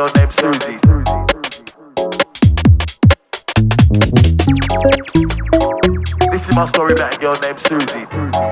girl named Susie. This is my story about a girl named Susie.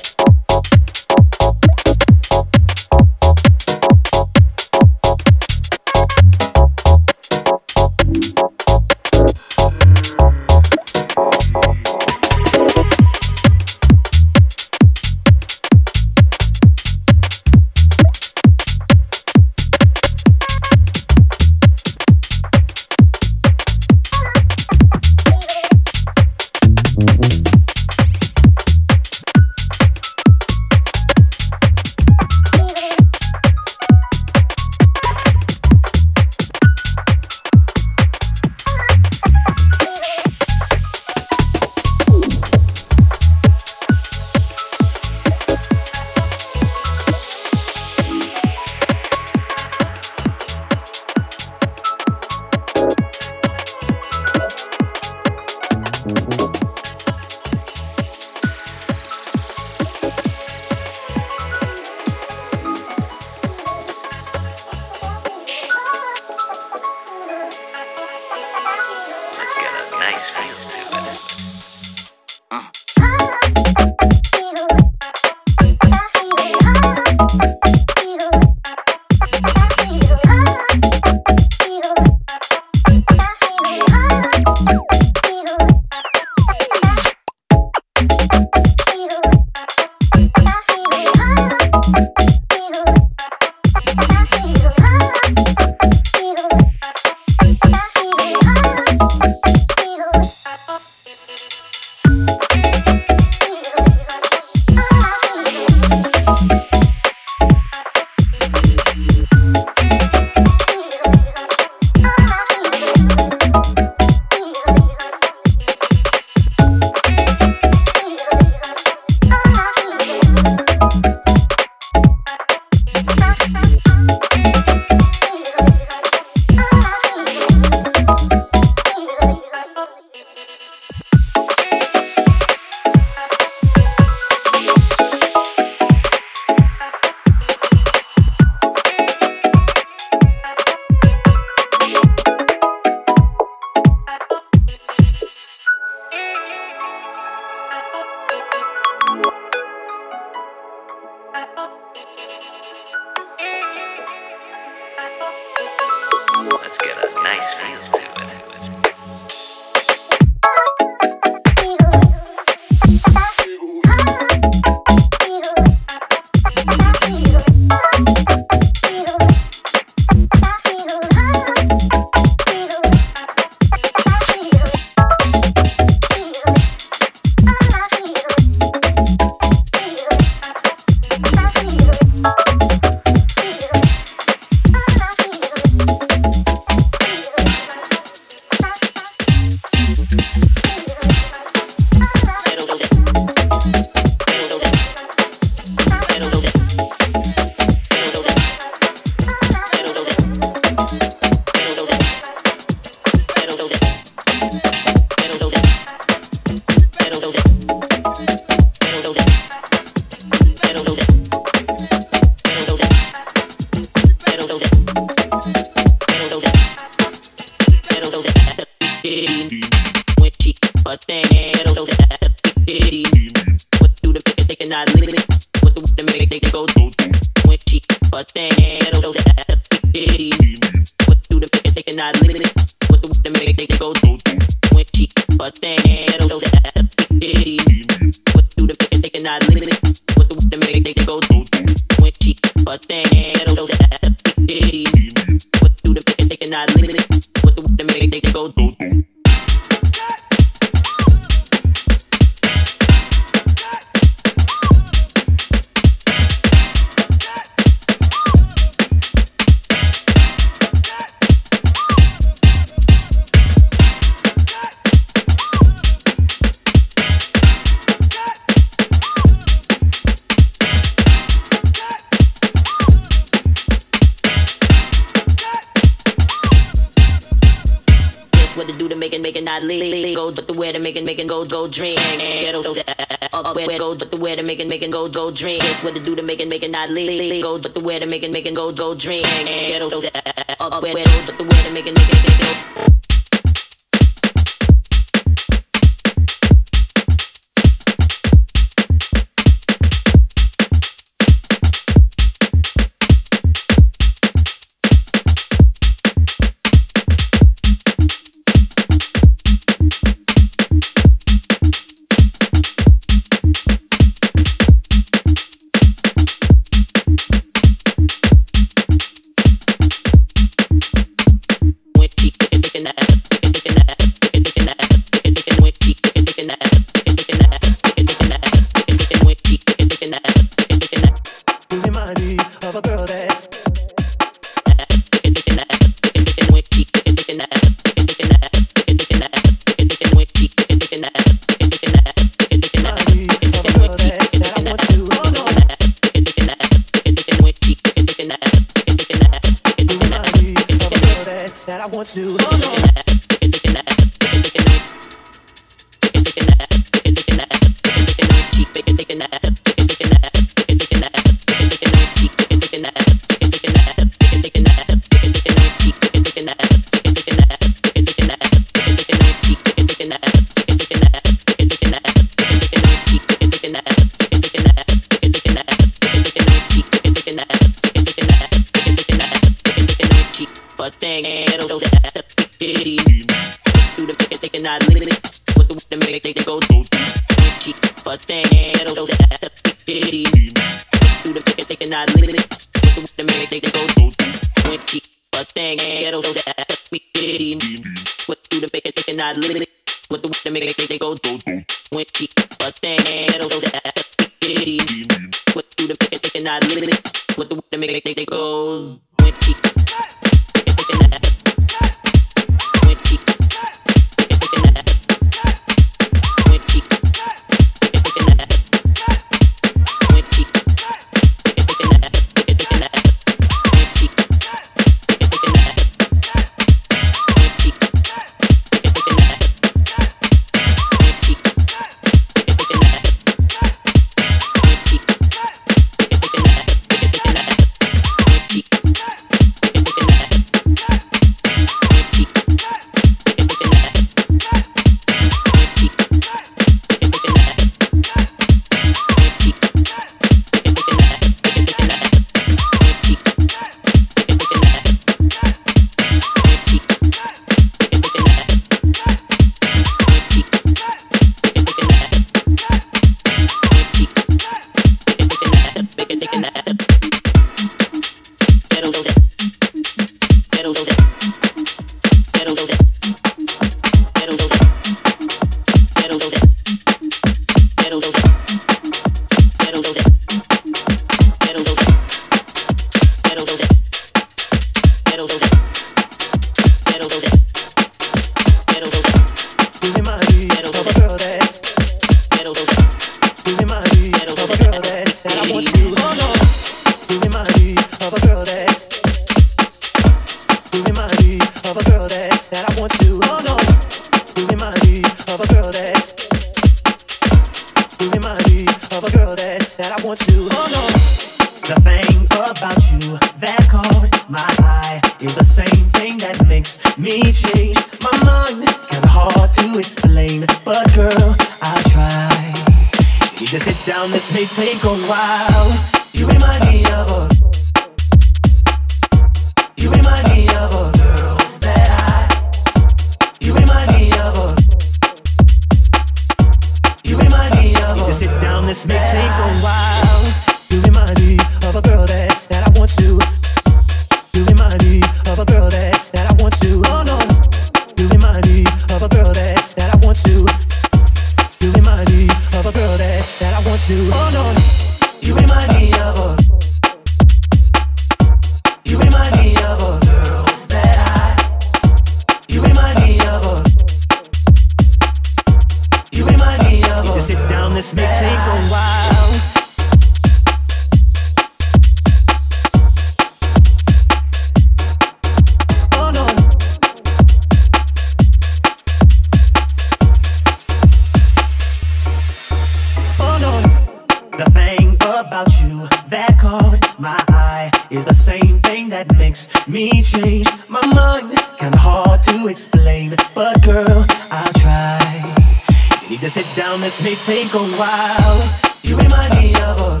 to sit down, this may take a while. You remind me of a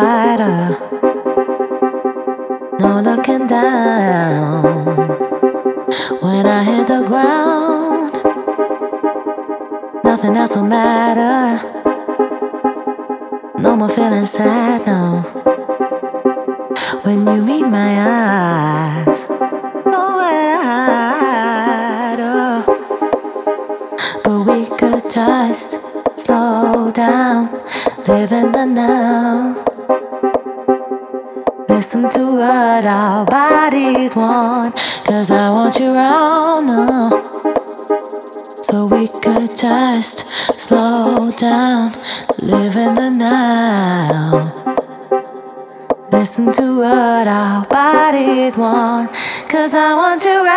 fighter. down, live in the now. Listen to what our bodies want, cause I want you right.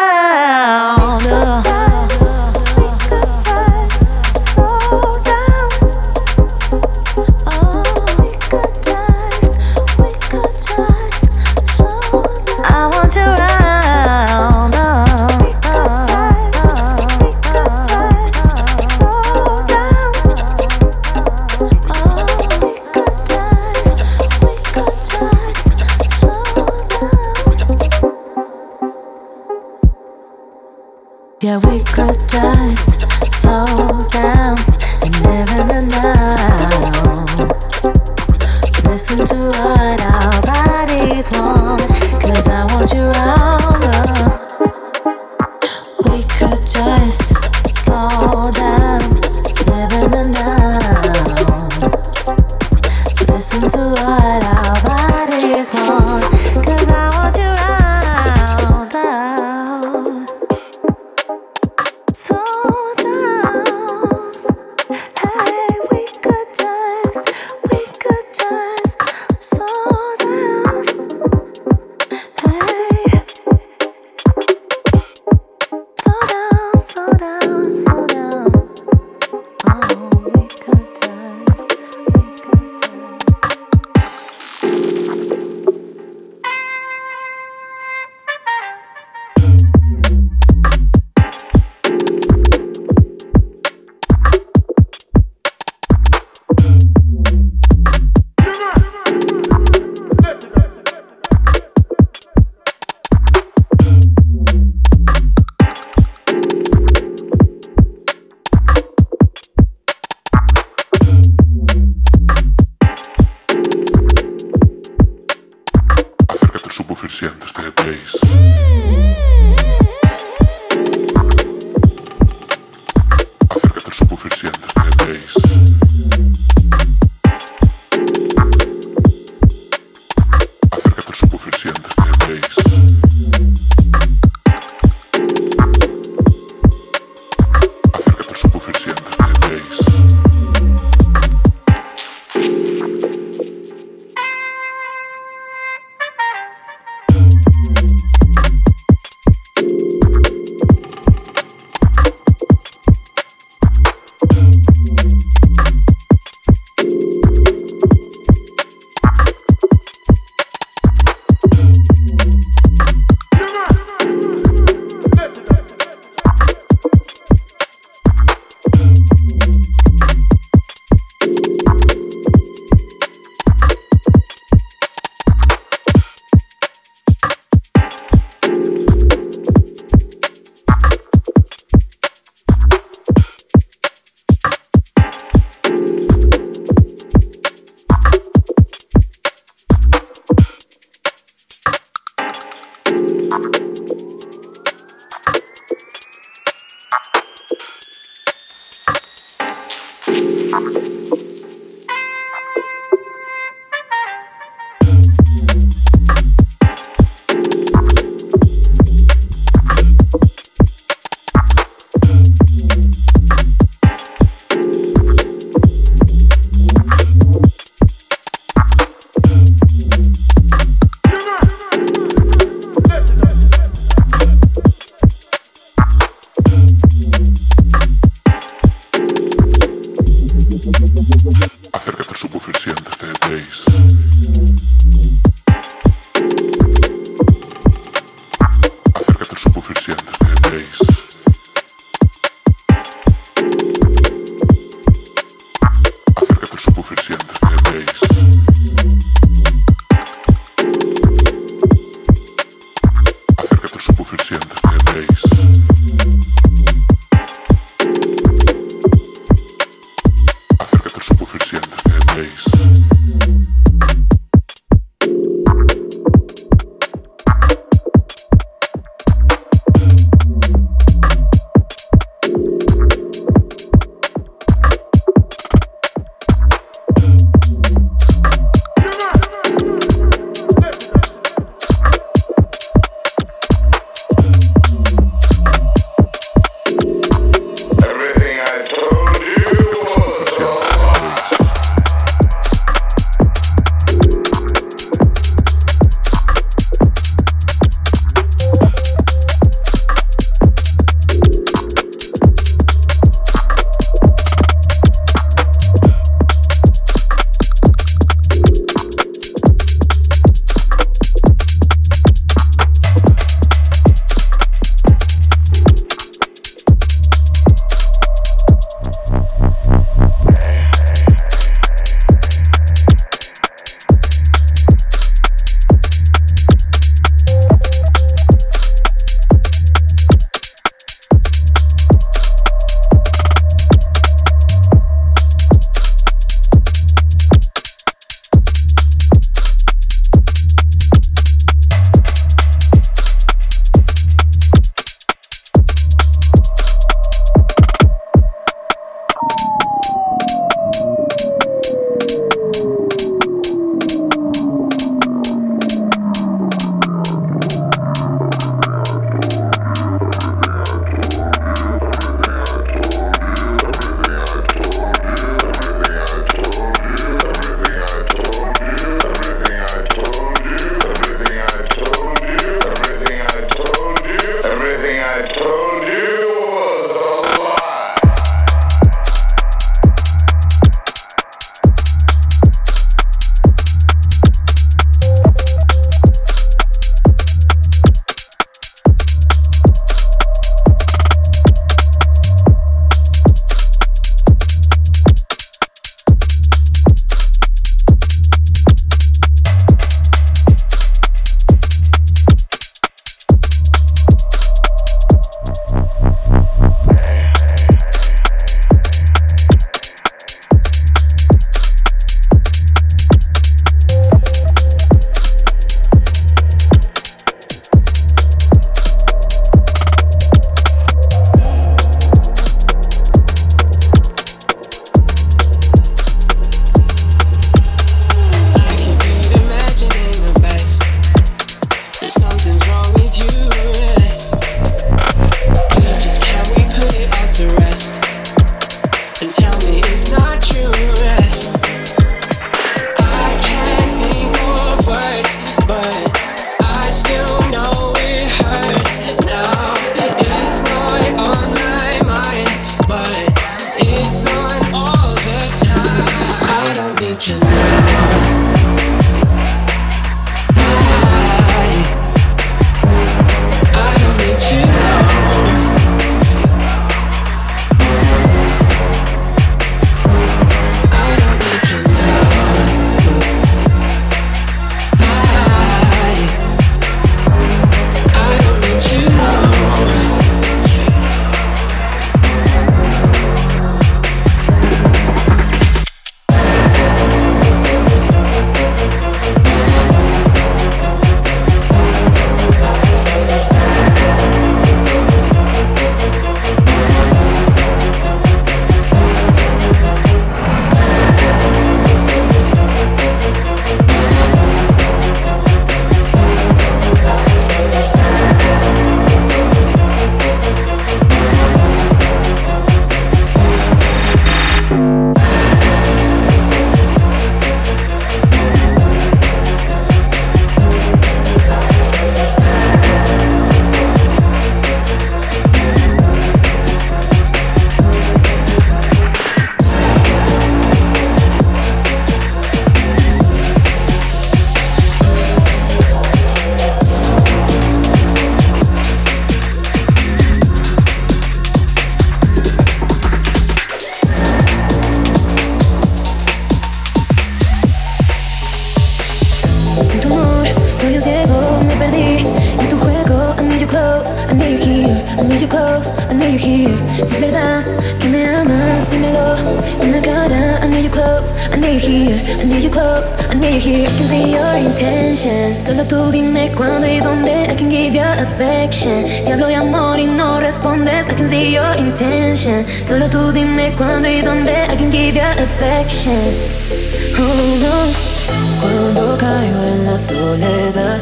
Soledad,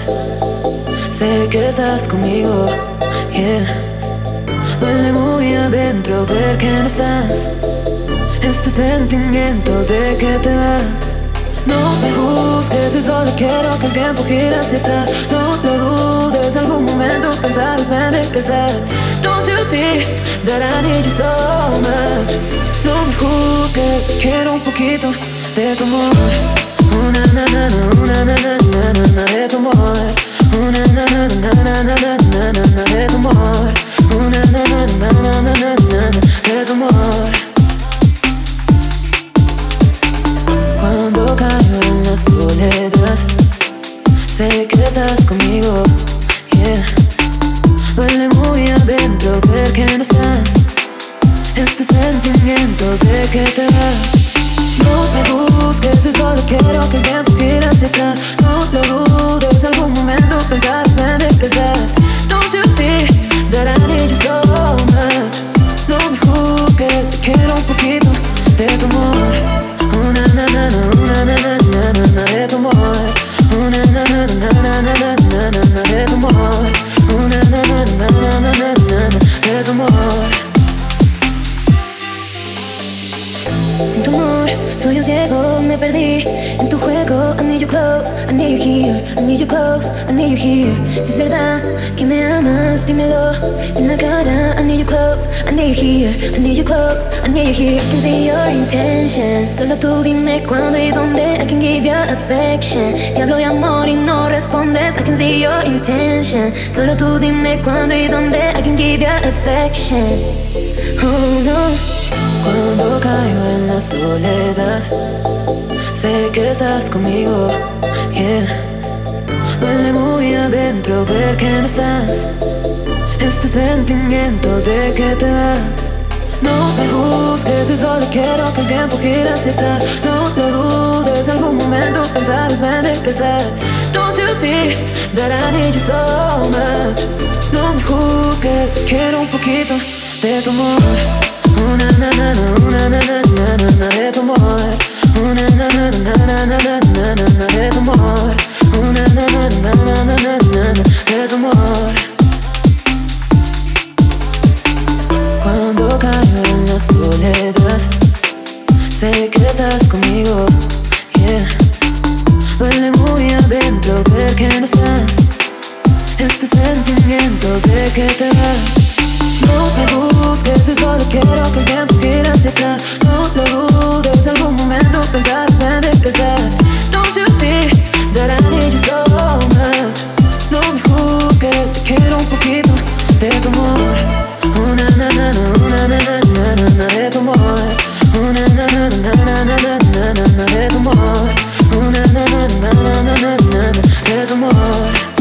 sé que estás conmigo. Yeah. Duele muy adentro ver que no estás. Este sentimiento de que te vas. No me juzgues si solo quiero que el tiempo gire hacia atrás. No lo dudes, algún momento pensarás en regresar. Don't you see that I need you so much? No me juzgues, quiero un poquito de tu amor. Una na na na, una na na na na na de tu amor. Una na na na na na na na na de tu amor. Una na na na na na na na na de tu amor. Cuando caigo en la soledad, sé que estás conmigo. Yeah. Duele muy adentro ver que no estás. Este sentimiento de que te vas. Don't you see I need you so much? No me juzgues, quiero un na na na, una na na na na na de tu amor. Una na na na na na na na na de tu amor. Una na na na na na na na na de tu amor. Sin tu amor, soy un ciego, me perdí en tu juego. I need you close, I need you here, I need you close, I need you here. Si es verdad que me amas, dímelo en la cara. I need you close, I need you here, I need you close, I need you here. I can see your intention. Solo tú dime cuándo y dónde. I can give you affection. Te hablo de amor y no respondes. I can see your intention. Solo tú dime cuándo y dónde. I can give you affection. Oh no. Cuando caigo en la soledad, sé que estás conmigo. Yeah. Duele muy adentro ver que no estás. Este sentimiento de que te vas. No me juzgues si solo quiero que el tiempo gire hacia atrás. No lo dudes, algún momento pensarás en regresar. Don't you see that I need you so much? No me juzgues, quiero un poquito de tu amor. Una na na na, una na na na na de tumor Una na na na na na na na de tumor Una na na na na na na na de tumor Cuando caigo en la subleta Sé que estás conmigo, Yeah. Duele muy adentro de que no estás. Este sentimiento, de que te va Busques, si solo quiero que el tiempo gire hacia atrás. No lo dudes, algún momento pensarás en regresar. Don't you see that I need you so much? No me juzgues, quiero un poquito de tu amor. Una na na na, una na na na na na de tu amor. Una na na na na na na na na de tu amor. Una na na na na na na na na de tu amor.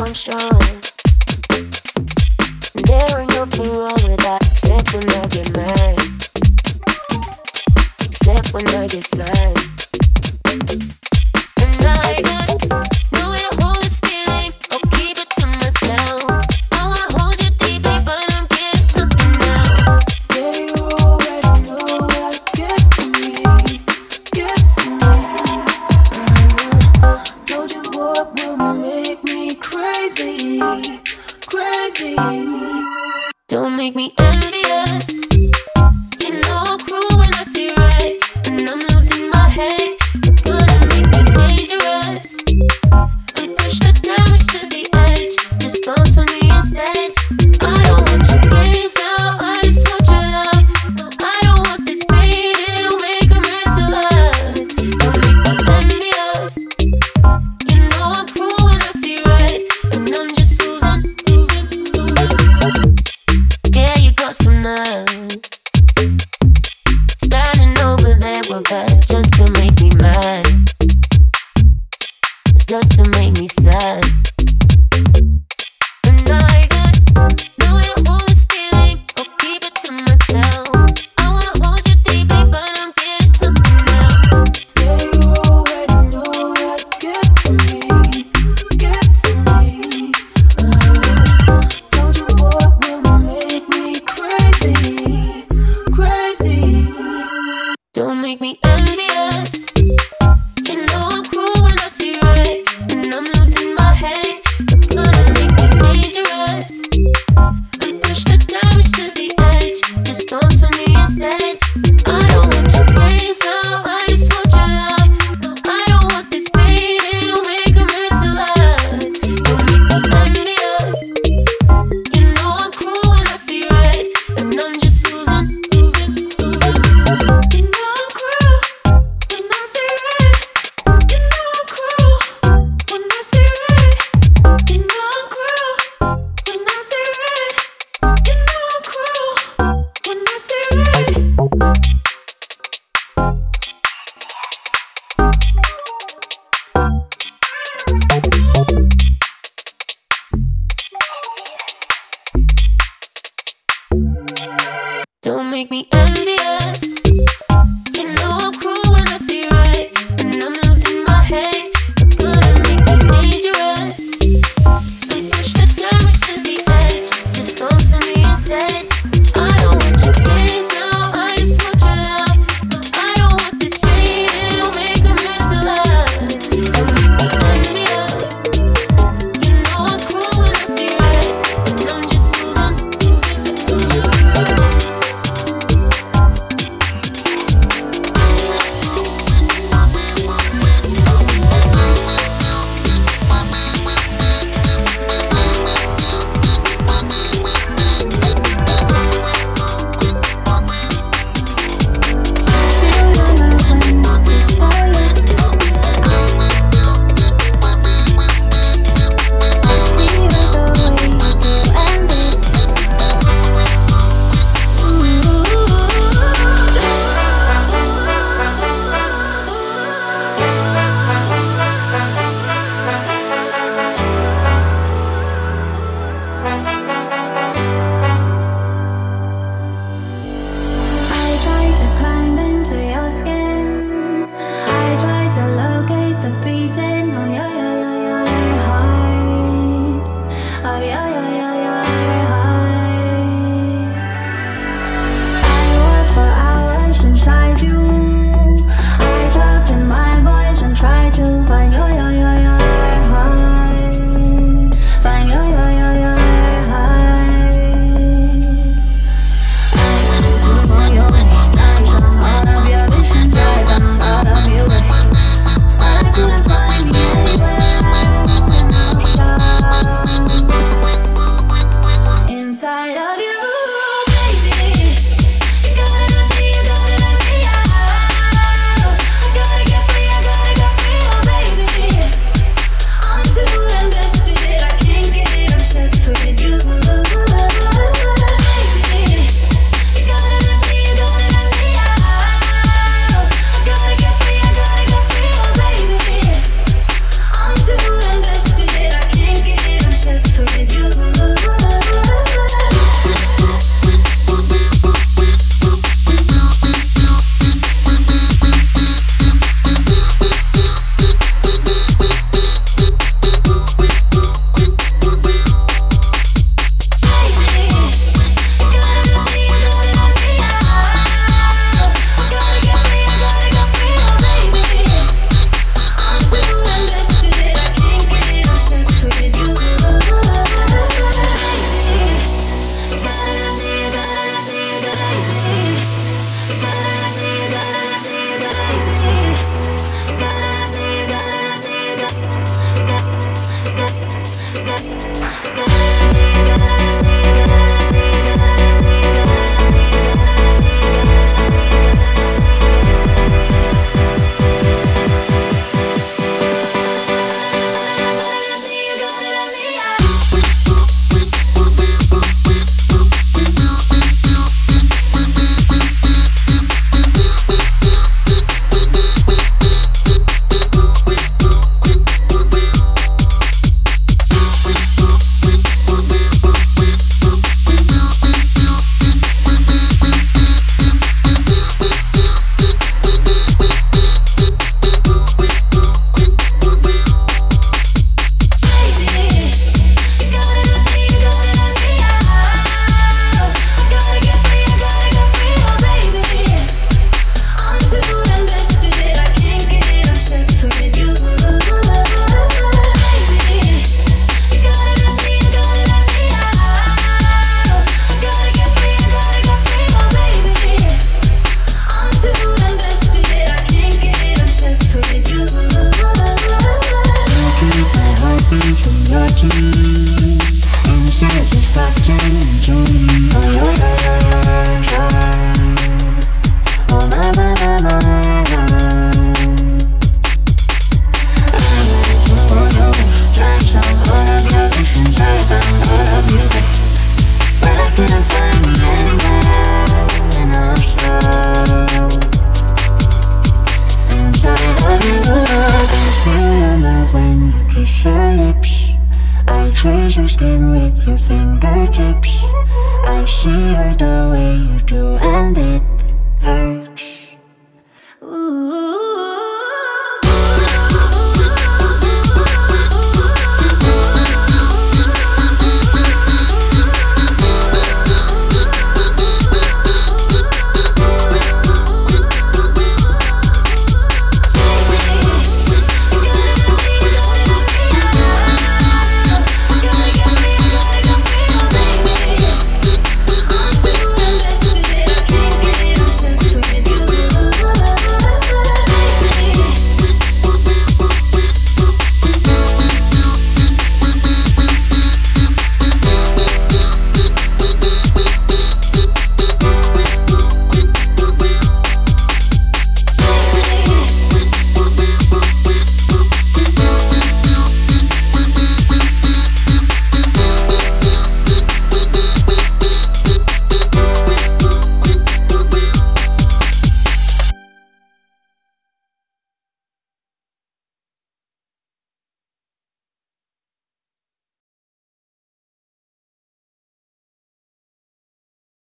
control.